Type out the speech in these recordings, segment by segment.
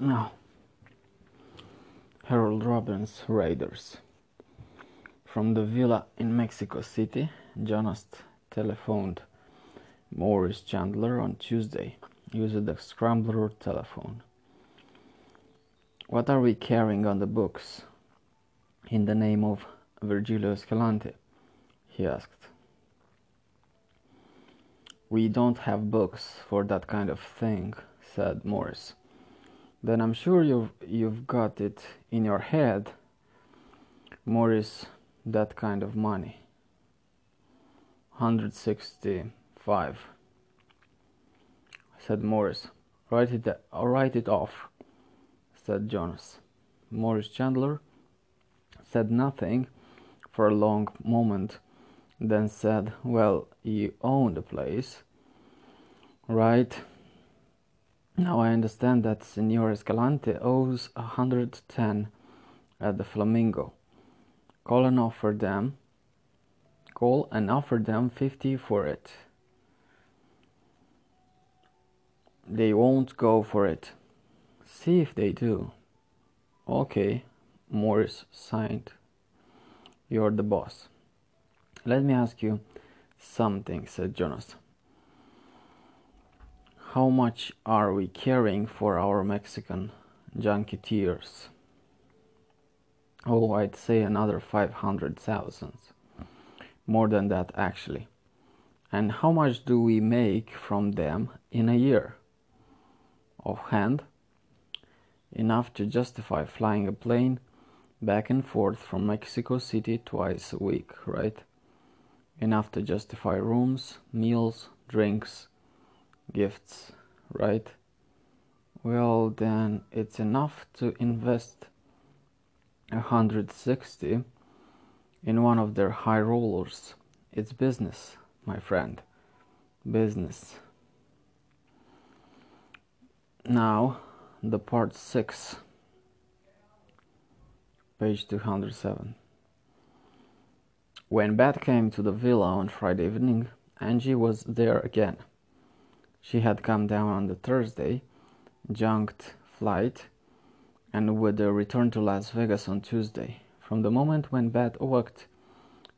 Now, Harold Robbins Raiders. From the villa in Mexico City, Jonas telephoned Morris Chandler on Tuesday using the scrambler telephone. What are we carrying on the books? In the name of Virgilio Escalante? he asked. We don't have books for that kind of thing, said Morris. Then I'm sure you've, you've got it in your head, Morris, that kind of money. 165, said Morris. Write it, write it off, said Jonas. Morris Chandler said nothing for a long moment, then said, Well, you own the place, right? Now I understand that Senor Escalante owes a hundred ten at the Flamingo. Call and offer them call and offer them fifty for it. They won't go for it. See if they do. Okay, Morris signed. You're the boss. Let me ask you something, said Jonas. How much are we caring for our Mexican junketeers? Oh, I'd say another 500,000. More than that, actually. And how much do we make from them in a year? Offhand, enough to justify flying a plane back and forth from Mexico City twice a week, right? Enough to justify rooms, meals, drinks, gifts, right? Well, then it's enough to invest 160 in one of their high rollers. It's business, my friend. Business. Now, the part 6, page 207. When Bat came to the villa on Friday evening, Angie was there again. She had come down on the Thursday, junked flight, and would uh, return to Las Vegas on Tuesday. From the moment when Beth walked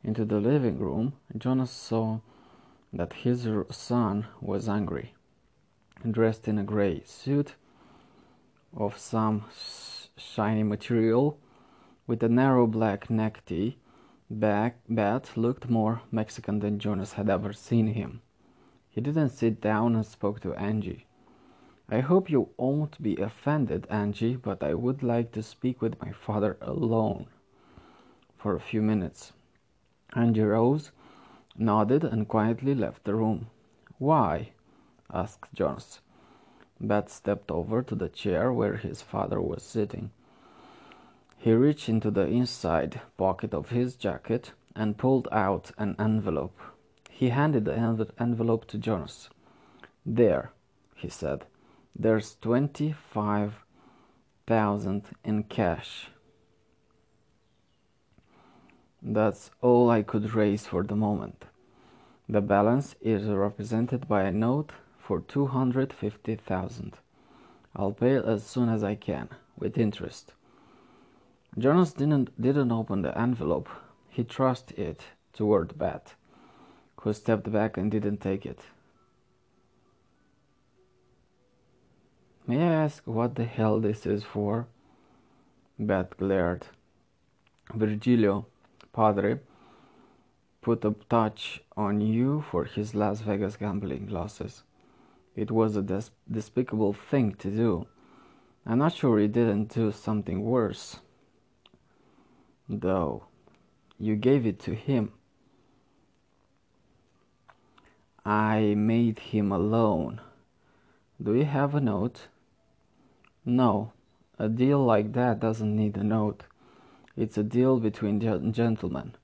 into the living room, Jonas saw that his son was angry. Dressed in a gray suit of some shiny material with a narrow black necktie, Beth looked more Mexican than Jonas had ever seen him. He didn't sit down and spoke to Angie. I hope you won't be offended, Angie, but I would like to speak with my father alone for a few minutes. Angie rose, nodded, and quietly left the room. Why? asked Jonas. Bat stepped over to the chair where his father was sitting. He reached into the inside pocket of his jacket and pulled out an envelope. He handed the envelope to Jonas. There, he said, there's 25,000 in cash. That's all I could raise for the moment. The balance is represented by a note for 250,000. I'll pay it as soon as I can, with interest. Jonas didn't, didn't open the envelope. He thrust it toward Beth who stepped back and didn't take it. May I ask what the hell this is for? Beth glared. Virgilio, Padre, put a touch on you for his Las Vegas gambling losses. It was a des- despicable thing to do. I'm not sure he didn't do something worse. Though, you gave it to him. I made him a loan. Do you have a note? No, a deal like that doesn't need a note. It's a deal between gentlemen.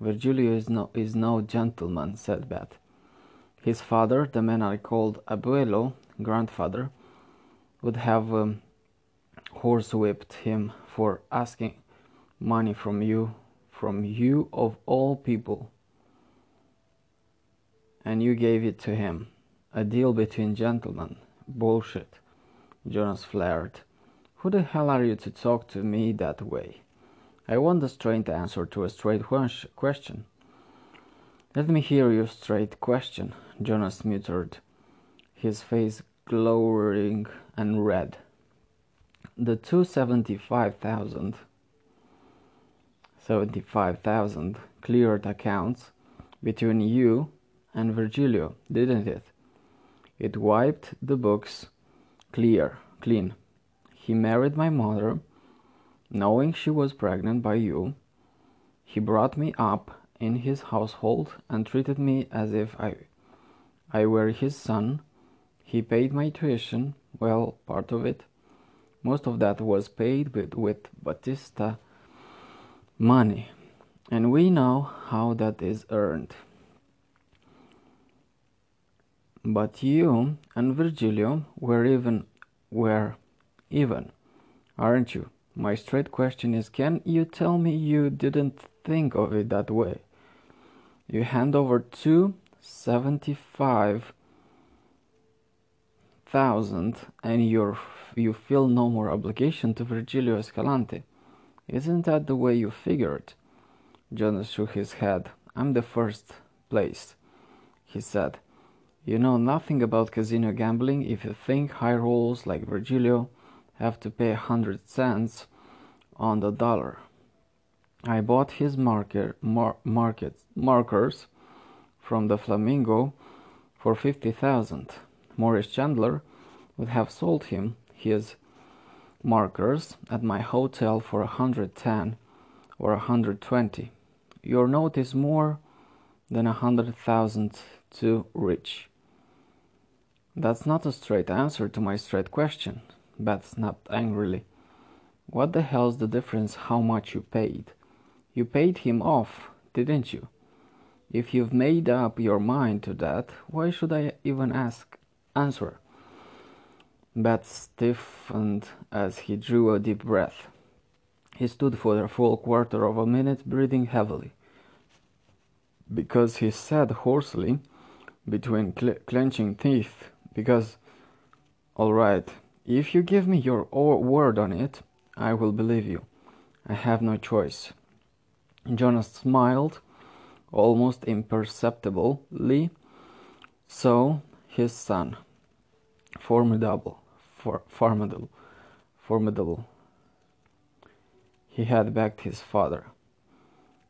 Virgilio is no, is no gentleman, said Beth. His father, the man I called abuelo, grandfather, would have um, horsewhipped him for asking money from you, from you of all people and you gave it to him. A deal between gentlemen. Bullshit. Jonas flared. Who the hell are you to talk to me that way? I want a straight answer to a straight question. Let me hear your straight question, Jonas muttered, his face glowering and red. The two seventy-five thousand, seventy-five thousand cleared accounts between you and Virgilio, didn't it? It wiped the books clear, clean. He married my mother, knowing she was pregnant by you. He brought me up in his household and treated me as if I, I were his son. He paid my tuition, well, part of it. Most of that was paid with, with Batista money, and we know how that is earned. But you and Virgilio were even were even, aren't you? My straight question is can you tell me you didn't think of it that way? You hand over two seventy-five thousand and you're you feel no more obligation to Virgilio Escalante. Isn't that the way you figured? Jonas shook his head. I'm the first place, he said. You know nothing about casino gambling if you think high rollers like Virgilio have to pay a hundred cents on the dollar. I bought his marker, mar, market, markers from the Flamingo for fifty thousand. Morris Chandler would have sold him his markers at my hotel for a hundred ten or a hundred twenty. Your note is more than a hundred thousand too rich. That's not a straight answer to my straight question. Beth snapped angrily. What the hell's the difference how much you paid? You paid him off, didn't you? If you've made up your mind to that, why should I even ask answer? Beth stiffened as he drew a deep breath. He stood for a full quarter of a minute, breathing heavily. Because he said hoarsely, between cl- clenching teeth, because, all right, if you give me your word on it, I will believe you. I have no choice. Jonas smiled, almost imperceptibly. So, his son. Formidable. For, formidable. Formidable. He had backed his father.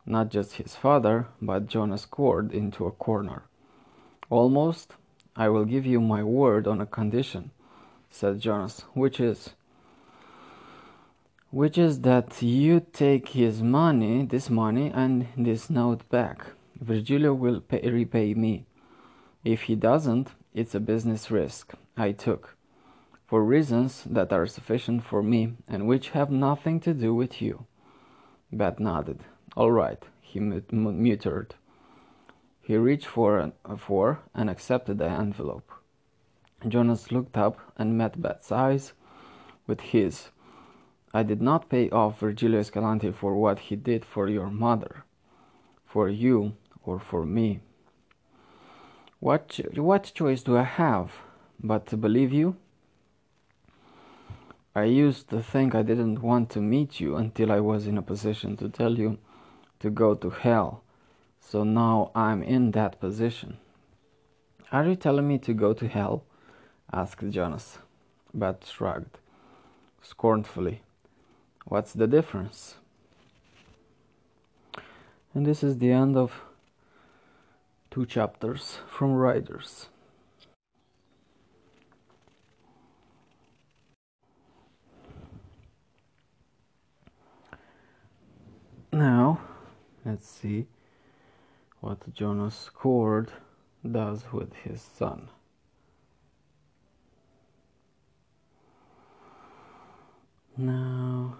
Not just his father, but Jonas Cord into a corner. Almost, I will give you my word on a condition said Jonas, which is which is that you take his money, this money, and this note back. Virgilio will pay, repay me. If he doesn't, it's a business risk I took, for reasons that are sufficient for me and which have nothing to do with you. Bat nodded. All right, he muttered. He reached for, an, for and accepted the envelope. Jonas looked up and met Beth's eyes with his. I did not pay off Virgilio Escalante for what he did for your mother, for you, or for me. What, what choice do I have but to believe you? I used to think I didn't want to meet you until I was in a position to tell you to go to hell. So now I'm in that position. Are you telling me to go to hell? asked Jonas. but shrugged scornfully. What's the difference? And this is the end of two chapters from Riders. Now, let's see what Jonas Cord does with his son. Now,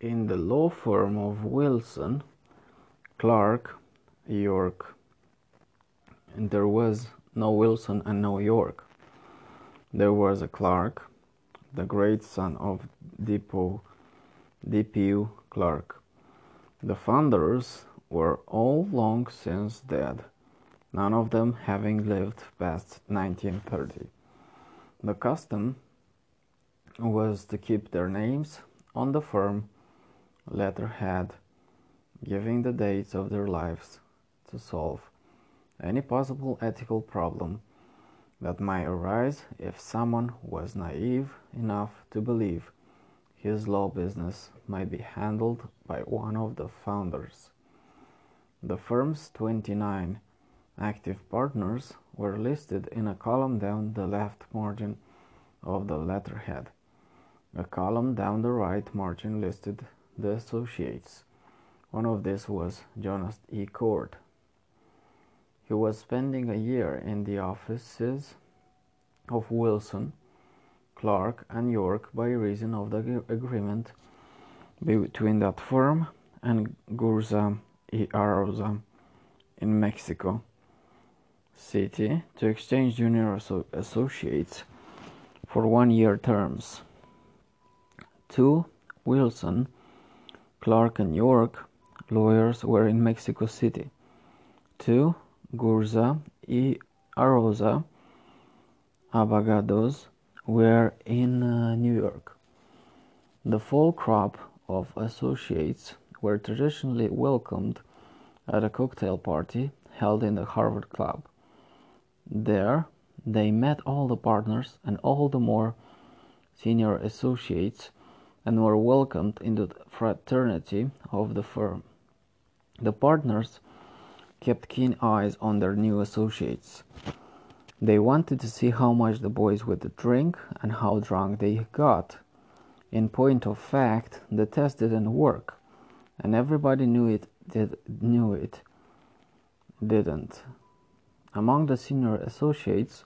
in the law firm of Wilson, Clark, York, and there was no Wilson and no York. There was a Clark, the great son of D.P.U. Clark. The founders were all long since dead, none of them having lived past 1930. The custom was to keep their names on the firm letterhead, giving the dates of their lives to solve any possible ethical problem that might arise if someone was naive enough to believe his law business might be handled by one of the founders. The firm's 29 active partners were listed in a column down the left margin of the letterhead. A column down the right margin listed the associates. One of these was Jonas E. Cord. He was spending a year in the offices of Wilson, Clark, and York by reason of the agreement between that firm and Gurza y Arroza in Mexico City to exchange junior associates for one year terms. Two, Wilson, Clark, and York lawyers were in Mexico City. Two, Gurza y Arroza Abogados were in uh, New York. The fall crop of associates were traditionally welcomed at a cocktail party held in the Harvard Club. There, they met all the partners and all the more senior associates and were welcomed into the fraternity of the firm. The partners kept keen eyes on their new associates. They wanted to see how much the boys would drink and how drunk they got. In point of fact, the test didn't work, and everybody knew it did knew it didn't. Among the senior associates,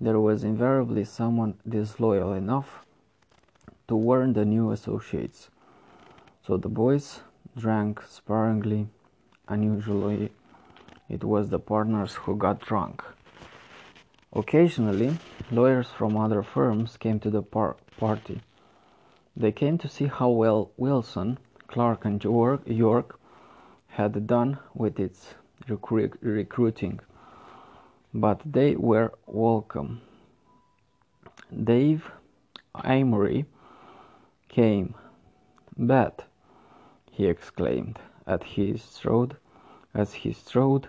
there was invariably someone disloyal enough to warn the new associates. So the boys drank sparingly, unusually it was the partners who got drunk. Occasionally, lawyers from other firms came to the par- party. They came to see how well Wilson, Clark, and York had done with its recru- recruiting, but they were welcome. Dave Amory came. Bet, he exclaimed at his strode, as he strode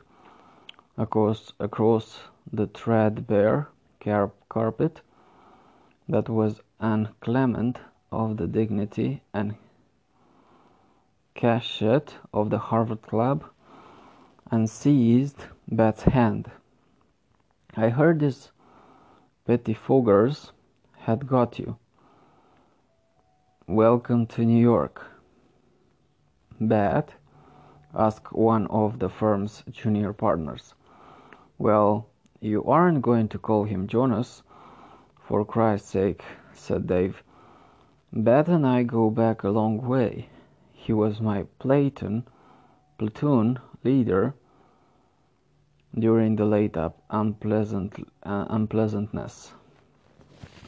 across, across the threadbare carpet that was unclement of the dignity and cachet of the Harvard Club and seized Bet's hand. I heard these pettifoggers had got you. Welcome to New York. Bet asked one of the firm's junior partners. Well, you aren't going to call him Jonas, for Christ's sake, said Dave. Bet and I go back a long way. He was my platoon, platoon leader during the late up unpleasant uh, unpleasantness.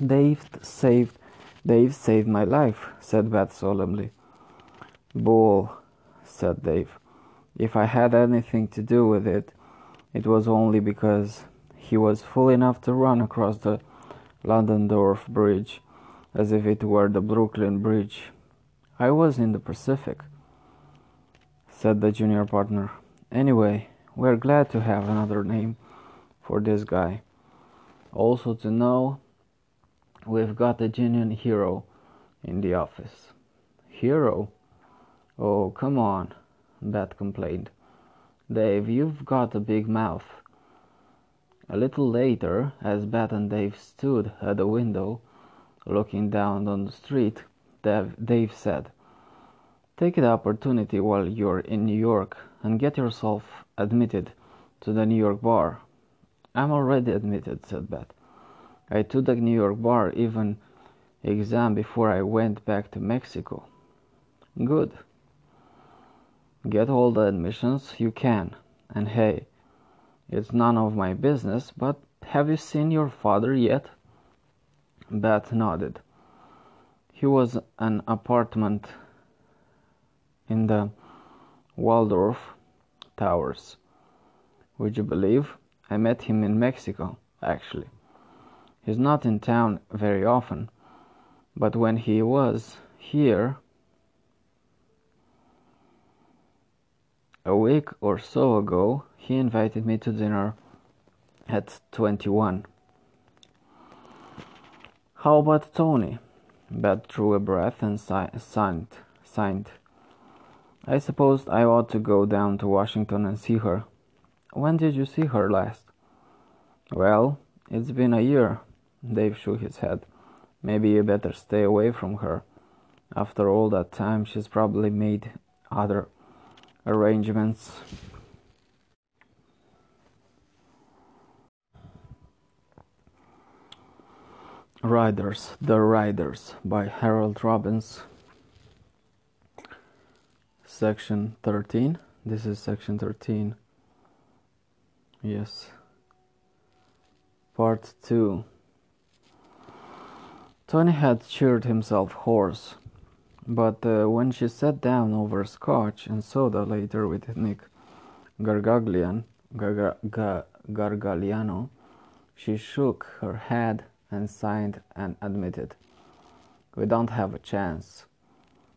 Dave saved Dave saved my life, said Bet solemnly. Bull, said Dave. If I had anything to do with it, it was only because he was fool enough to run across the Ludendorff Bridge as if it were the Brooklyn Bridge. I was in the Pacific, said the junior partner. Anyway, we're glad to have another name for this guy. Also, to know we've got a genuine hero in the office. Hero? Oh, come on, Bet complained. Dave, you've got a big mouth. A little later, as Bet and Dave stood at the window looking down on the street, Dave said, Take the opportunity while you're in New York and get yourself admitted to the New York bar. I'm already admitted, said Bet. I took the New York bar even exam before I went back to Mexico. Good. Get all the admissions you can, and hey, it's none of my business, but have you seen your father yet? Bet nodded. He was an apartment in the Waldorf Towers. Would you believe? I met him in Mexico, actually. He's not in town very often, but when he was here a week or so ago, he invited me to dinner at 21. How about Tony? Beth drew a breath and si- signed. signed. I suppose I ought to go down to Washington and see her. When did you see her last? Well, it's been a year. Dave shook his head. Maybe you better stay away from her. After all that time, she's probably made other arrangements. Riders, The Riders by Harold Robbins. Section 13. This is section 13. Yes. Part 2. Tony had cheered himself hoarse, but uh, when she sat down over scotch and soda later with Nick Gargaglian, Garga, Gargagliano, she shook her head and signed and admitted, We don't have a chance.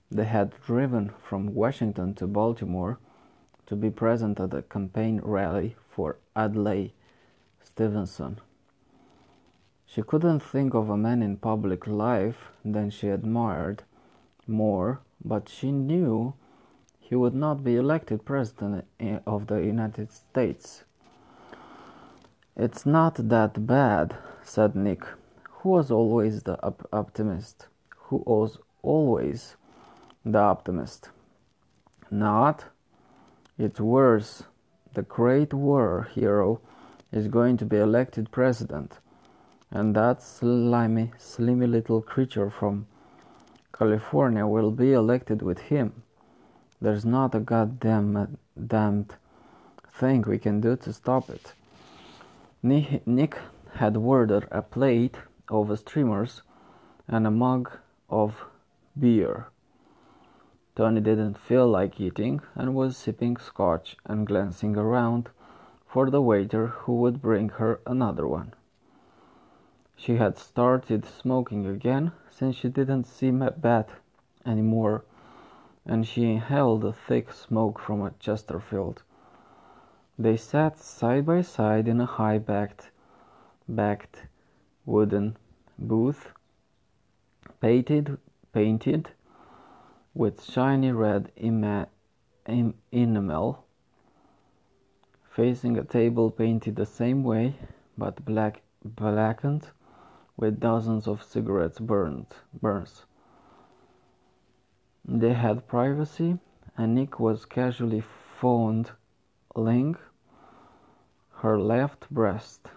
They had driven from Washington to Baltimore to be present at a campaign rally for Adlai Stevenson. She couldn't think of a man in public life than she admired more, but she knew he would not be elected president of the United States. It's not that bad, said Nick, who was always the op- optimist, who was always the optimist. Not. It's worse. The great war hero is going to be elected president, and that slimy, slimy little creature from California will be elected with him. There's not a goddamn uh, damned thing we can do to stop it. Nick had ordered a plate of streamers and a mug of beer. Tony didn't feel like eating and was sipping scotch and glancing around for the waiter who would bring her another one. She had started smoking again since she didn't see Beth anymore, and she inhaled the thick smoke from a Chesterfield. They sat side by side in a high backed backed wooden booth painted painted with shiny red enamel, facing a table painted the same way but black blackened with dozens of cigarettes burned burns. They had privacy, and Nick was casually fondling her left breast.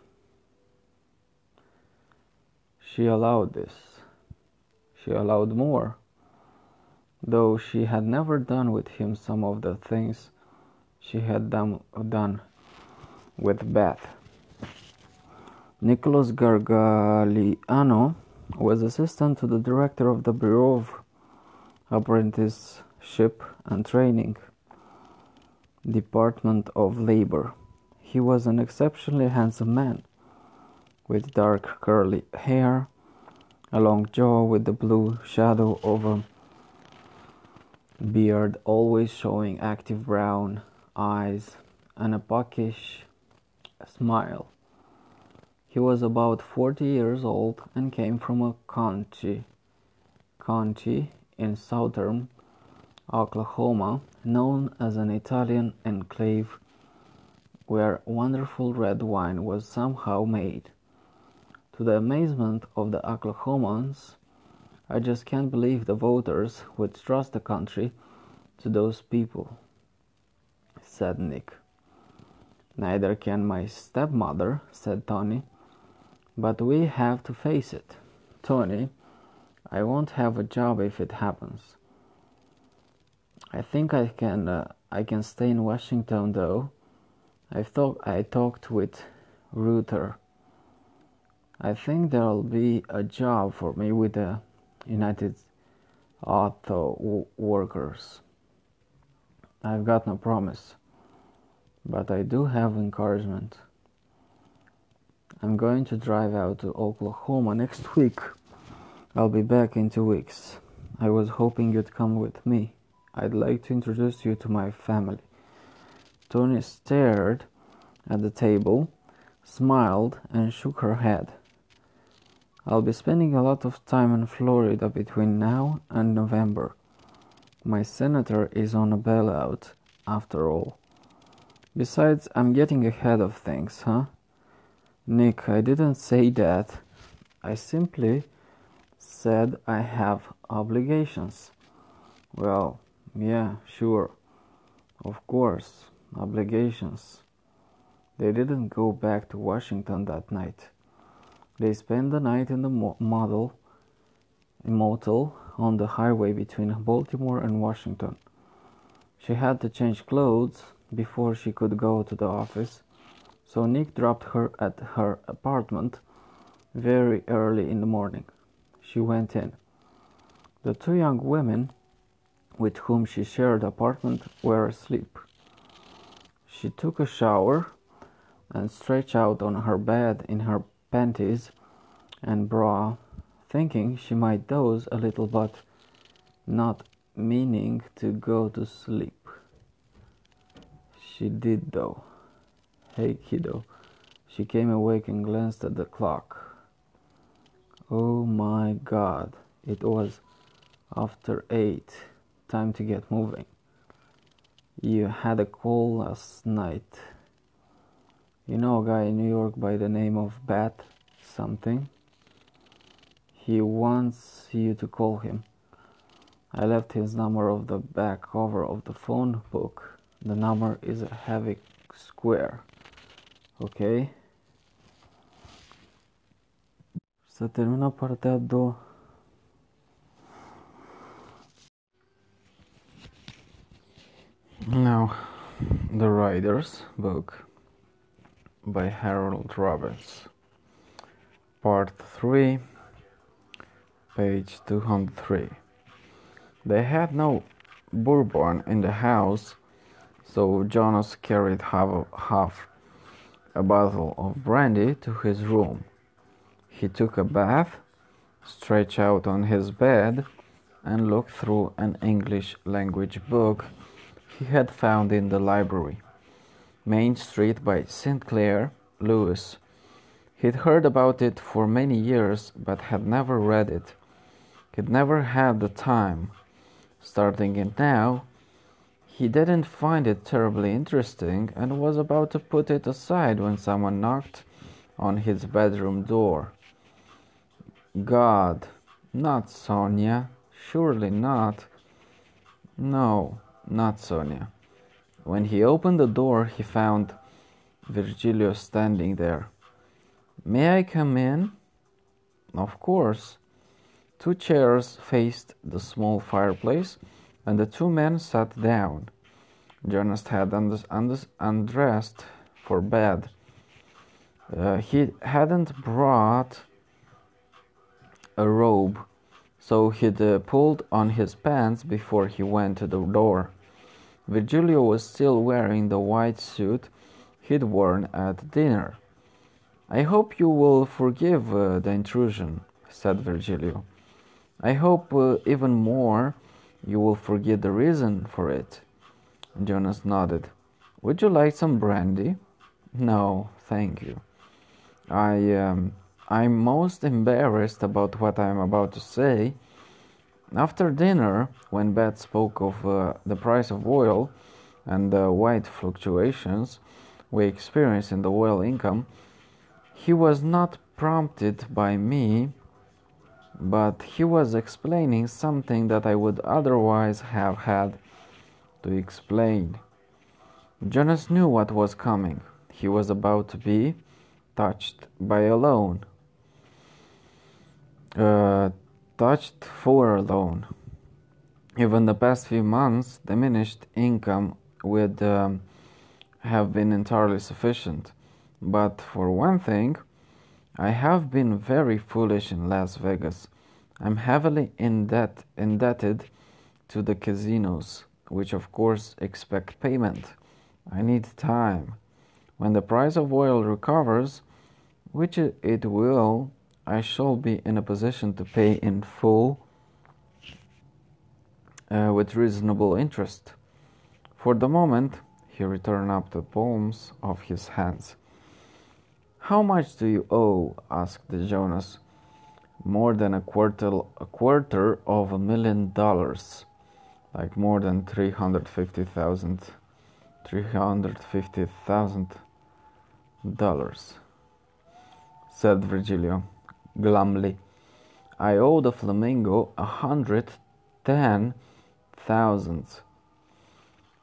She allowed this. She allowed more though she had never done with him some of the things she had done, done with Beth. Nicholas Gargagliano was assistant to the director of the Bureau of Apprenticeship and Training, Department of Labor. He was an exceptionally handsome man with dark curly hair, a long jaw with the blue shadow over a beard always showing active brown eyes and a puckish smile. He was about 40 years old and came from a county, county in southern Oklahoma known as an Italian enclave where wonderful red wine was somehow made. To the amazement of the Oklahomans, I just can't believe the voters would trust the country to those people, said Nick. Neither can my stepmother, said Tony. But we have to face it. Tony, I won't have a job if it happens. I think I can uh, I can stay in Washington though. I thought I talked with Reuther. I think there'll be a job for me with the United auto workers. I've got no promise, but I do have encouragement. I'm going to drive out to Oklahoma next week. I'll be back in two weeks. I was hoping you'd come with me. I'd like to introduce you to my family. Tony stared at the table, smiled, and shook her head. I'll be spending a lot of time in Florida between now and November. My senator is on a bailout, after all. Besides, I'm getting ahead of things, huh? Nick, I didn't say that. I simply said I have obligations. Well, yeah, sure. Of course, obligations. They didn't go back to Washington that night. They spent the night in the model motel on the highway between Baltimore and Washington. She had to change clothes before she could go to the office so Nick dropped her at her apartment very early in the morning. She went in. The two young women with whom she shared the apartment were asleep. She took a shower and stretched out on her bed in her panties and bra, thinking she might doze a little but not meaning to go to sleep. She did though. Hey, kiddo. She came awake and glanced at the clock. Oh my god, it was after eight. Time to get moving. You had a call last night. You know a guy in New York by the name of Bat something? He wants you to call him. I left his number of the back cover of the phone book. The number is a heavy square. Ok. Se termina partea a doua. Now, The Riders book by Harold Robbins, part 3, page 203. They had no bourbon in the house, so Jonas carried half, half a bottle of brandy to his room. He took a bath, stretched out on his bed, and looked through an English language book he had found in the library. Main Street by Sinclair Lewis. He'd heard about it for many years but had never read it. He'd never had the time. Starting it now, he didn't find it terribly interesting and was about to put it aside when someone knocked on his bedroom door. God, not Sonia. Surely not. No, not Sonia. When he opened the door, he found Virgilio standing there. May I come in? Of course. Two chairs faced the small fireplace and the two men sat down. Jonas had undressed for bed. Uh, he hadn't brought a robe, so he'd uh, pulled on his pants before he went to the door. Virgilio was still wearing the white suit he'd worn at dinner. I hope you will forgive uh, the intrusion, said Virgilio. I hope uh, even more you will forget the reason for it. Jonas nodded. Would you like some brandy? No, thank you. I um, I'm most embarrassed about what I'm about to say. After dinner, when Beth spoke of uh, the price of oil and the wide fluctuations we experience in the oil income, he was not prompted by me but he was explaining something that I would otherwise have had to explain. Jonas knew what was coming. He was about to be touched by a loan. Uh, touched for a loan. Even the past few months, diminished income would um, have been entirely sufficient. But for one thing, I have been very foolish in Las Vegas. I'm heavily indebt, indebted to the casinos, which of course expect payment. I need time. When the price of oil recovers, which it will, I shall be in a position to pay in full uh, with reasonable interest. For the moment, he returned up the palms of his hands. How much do you owe? asked Jonas. More than a quarter, a quarter of a million dollars, like more than three hundred fifty thousand, three hundred fifty thousand dollars, said Virgilio glumly. I owe the Flamingo a hundred ten thousand.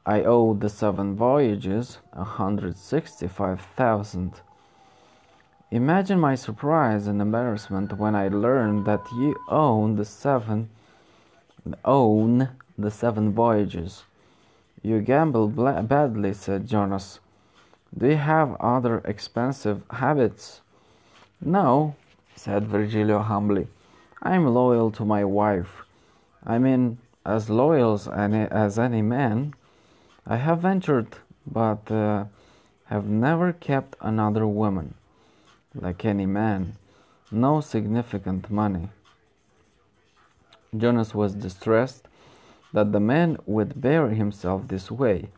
I owe the seven voyages a hundred sixty five thousand. Imagine my surprise and embarrassment when I learned that you own the seven own the seven voyages. You gamble badly, said Jonas. Do you have other expensive habits? No, said Virgilio humbly. I'm loyal to my wife. I mean, as loyal as any, as any man. I have ventured, but uh, have never kept another woman. Like any man, no significant money. Jonas was distressed that the man would bear himself this way.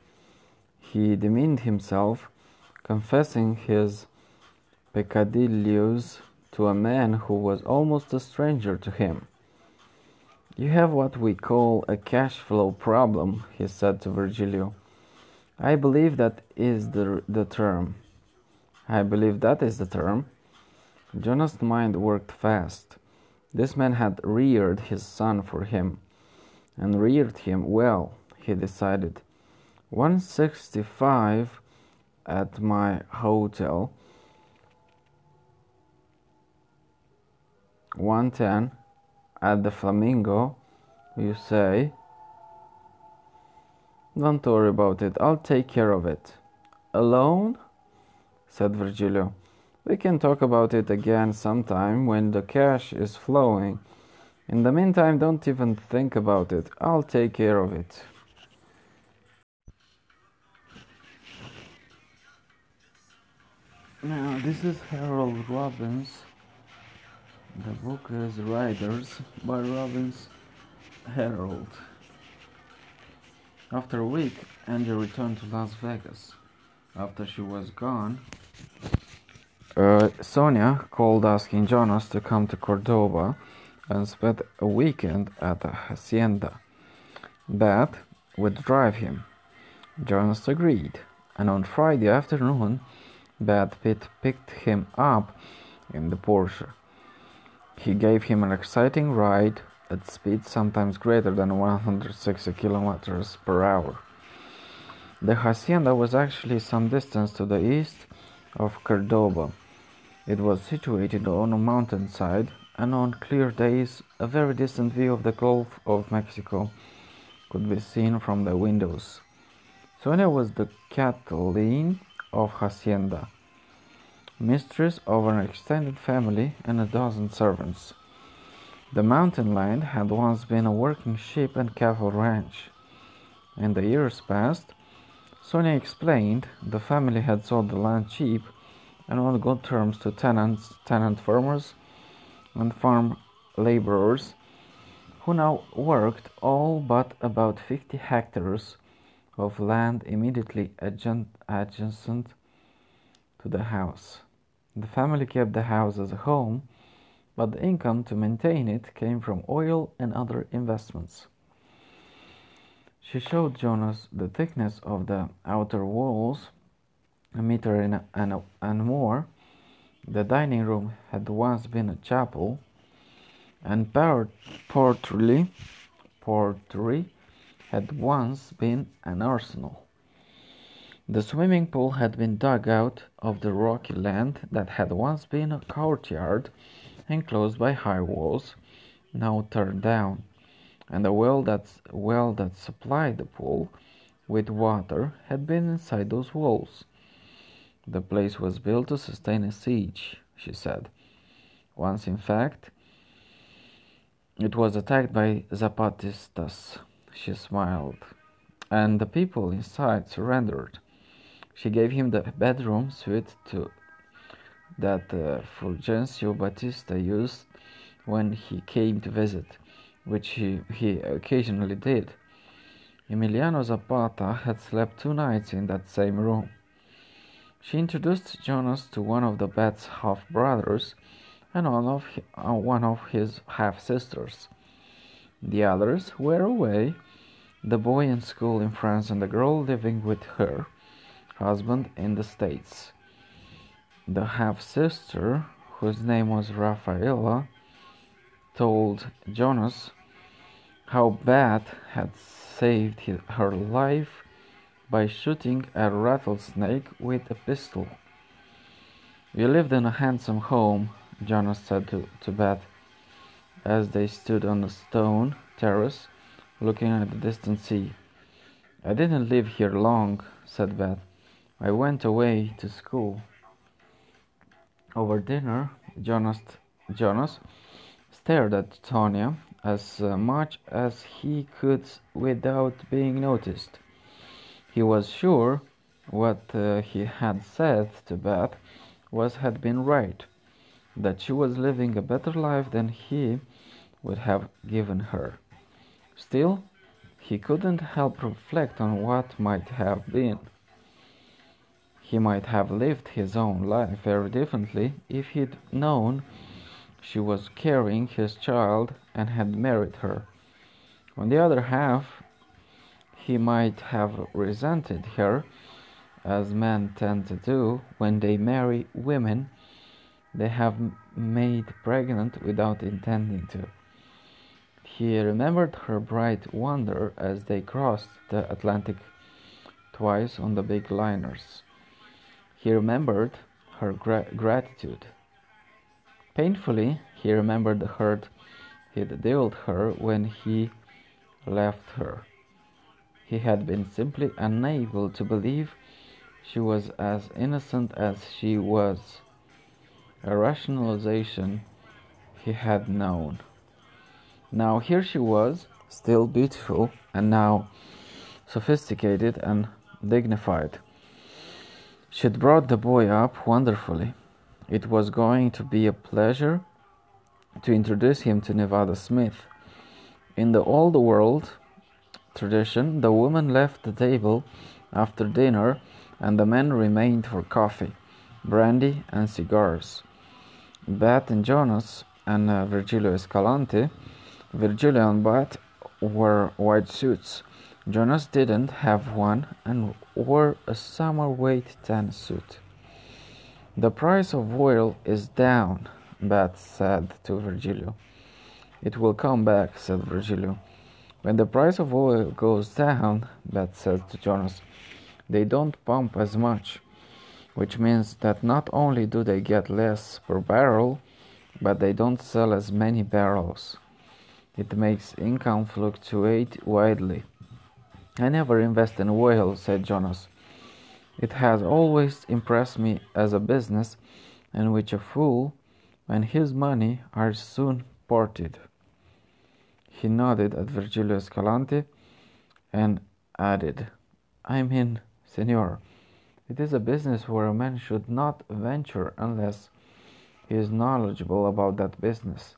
He demeaned himself, confessing his peccadilloes to a man who was almost a stranger to him. You have what we call a cash flow problem, he said to Virgilio. I believe that is the, the term. I believe that is the term. Jonas' mind worked fast. This man had reared his son for him, and reared him well, he decided. 165 at my hotel, 110 at the Flamingo, you say? Don't worry about it, I'll take care of it. Alone? Said Virgilio. We can talk about it again sometime when the cash is flowing. In the meantime, don't even think about it. I'll take care of it. Now, this is Harold Robbins. The book is Riders by Robbins Harold. After a week, Angie returned to Las Vegas. After she was gone, uh, Sonia called asking Jonas to come to Cordoba and spend a weekend at the hacienda. Beth would drive him. Jonas agreed, and on Friday afternoon, Beth picked him up in the Porsche. He gave him an exciting ride at speeds sometimes greater than 160 kilometers per hour. The hacienda was actually some distance to the east of Cordoba. It was situated on a mountainside, and on clear days, a very distant view of the Gulf of Mexico could be seen from the windows. Sonia was the Kathleen of Hacienda mistress of an extended family and a dozen servants. The mountain land had once been a working sheep and cattle ranch. In the years past, Sonia explained, the family had sold the land cheap and on good terms to tenants, tenant farmers, and farm laborers who now worked all but about 50 hectares of land immediately adjacent to the house. The family kept the house as a home, but the income to maintain it came from oil and other investments. She showed Jonas the thickness of the outer walls, a meter and, and, and more. The dining room had once been a chapel, and portly, portry had once been an arsenal. The swimming pool had been dug out of the rocky land that had once been a courtyard enclosed by high walls, now turned down, and the well that, well that supplied the pool with water had been inside those walls. The place was built to sustain a siege, she said. Once, in fact, It was attacked by Zapatistas. She smiled. And the people inside surrendered. She gave him the bedroom suite to that uh, Fulgencio Batista used when he came to visit, which he, he occasionally did. Emiliano Zapata had slept two nights in that same room. She introduced Jonas to one of the Bet's half brothers and of, uh, one of his half sisters. The others were away, the boy in school in France and the girl living with her husband in the States. The half sister, whose name was Rafaela, told Jonas how Bet had saved his, her life by shooting a rattlesnake with a pistol. We lived in a handsome home, Jonas said to, to Bet as they stood on a stone terrace looking at the distant sea. I didn't live here long, said Bet. I went away to school. Over dinner, Jonas, Jonas stared at Tonia as uh, much as he could without being noticed. He was sure what uh, he had said to Beth was had been right, that she was living a better life than he would have given her. Still, he couldn't help reflect on what might have been. He might have lived his own life very differently if he'd known she was carrying his child and had married her. On the other half, he might have resented her, as men tend to do when they marry women they have made pregnant without intending to. He remembered her bright wonder as they crossed the Atlantic twice on the big liners. He remembered her gra- gratitude. Painfully, he remembered the hurt he'd dealt her when he left her. He had been simply unable to believe she was as innocent as she was, a rationalization he had known. Now here she was, still beautiful, and now sophisticated and dignified. She'd brought the boy up wonderfully. It was going to be a pleasure to introduce him to Nevada Smith. In the old world tradition, the woman left the table after dinner and the men remained for coffee, brandy, and cigars. Bat and Jonas and uh, Virgilio Escalante, Virgilio and Bet wore white suits. Jonas didn't have one and wore a summer weight tan suit. The price of oil is down, Bet said to Virgilio. It will come back, said Virgilio. When the price of oil goes down, Bet said to Jonas, they don't pump as much, which means that not only do they get less per barrel, but they don't sell as many barrels. It makes income fluctuate widely. I never invest in oil, said Jonas. It has always impressed me as a business in which a fool and his money are soon parted. He nodded at Virgilio Escalante and added, I mean, senor, it is a business where a man should not venture unless he is knowledgeable about that business.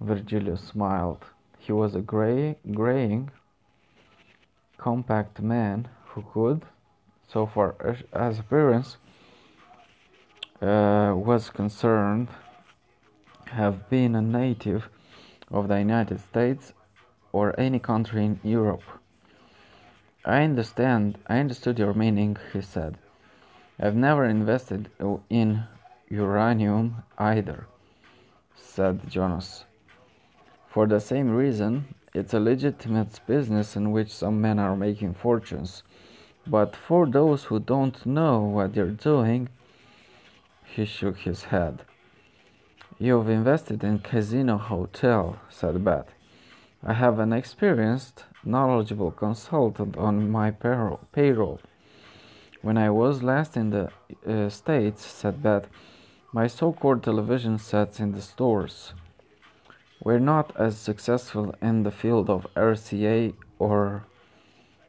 Virgilio smiled. He was a gray, graying, compact man who could, so far as appearance uh, was concerned, have been a native of the United States or any country in Europe. I understand, I understood your meaning, he said. I've never invested in uranium either, said Jonas. For the same reason, it's a legitimate business in which some men are making fortunes. But for those who don't know what they're doing, he shook his head. You've invested in Casino Hotel, said Bet. I have an experienced, knowledgeable consultant on my payroll. When I was last in the uh, States, said Bet, my so called television sets in the stores We're not as successful in the field of RCA or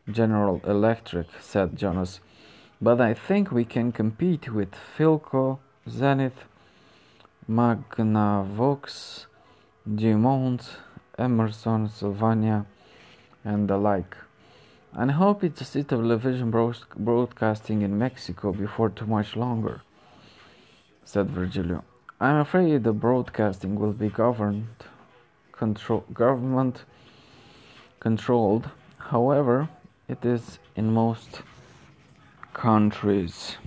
General Electric, said Jonas, but I think we can compete with Philco, Zenith, Magnavox, DuMont, Emerson, Sylvania, and the like. And hope it's a of television broadcasting in Mexico before too much longer, said Virgilio. I'm afraid the broadcasting will be governed control, government controlled. However, it is in most countries.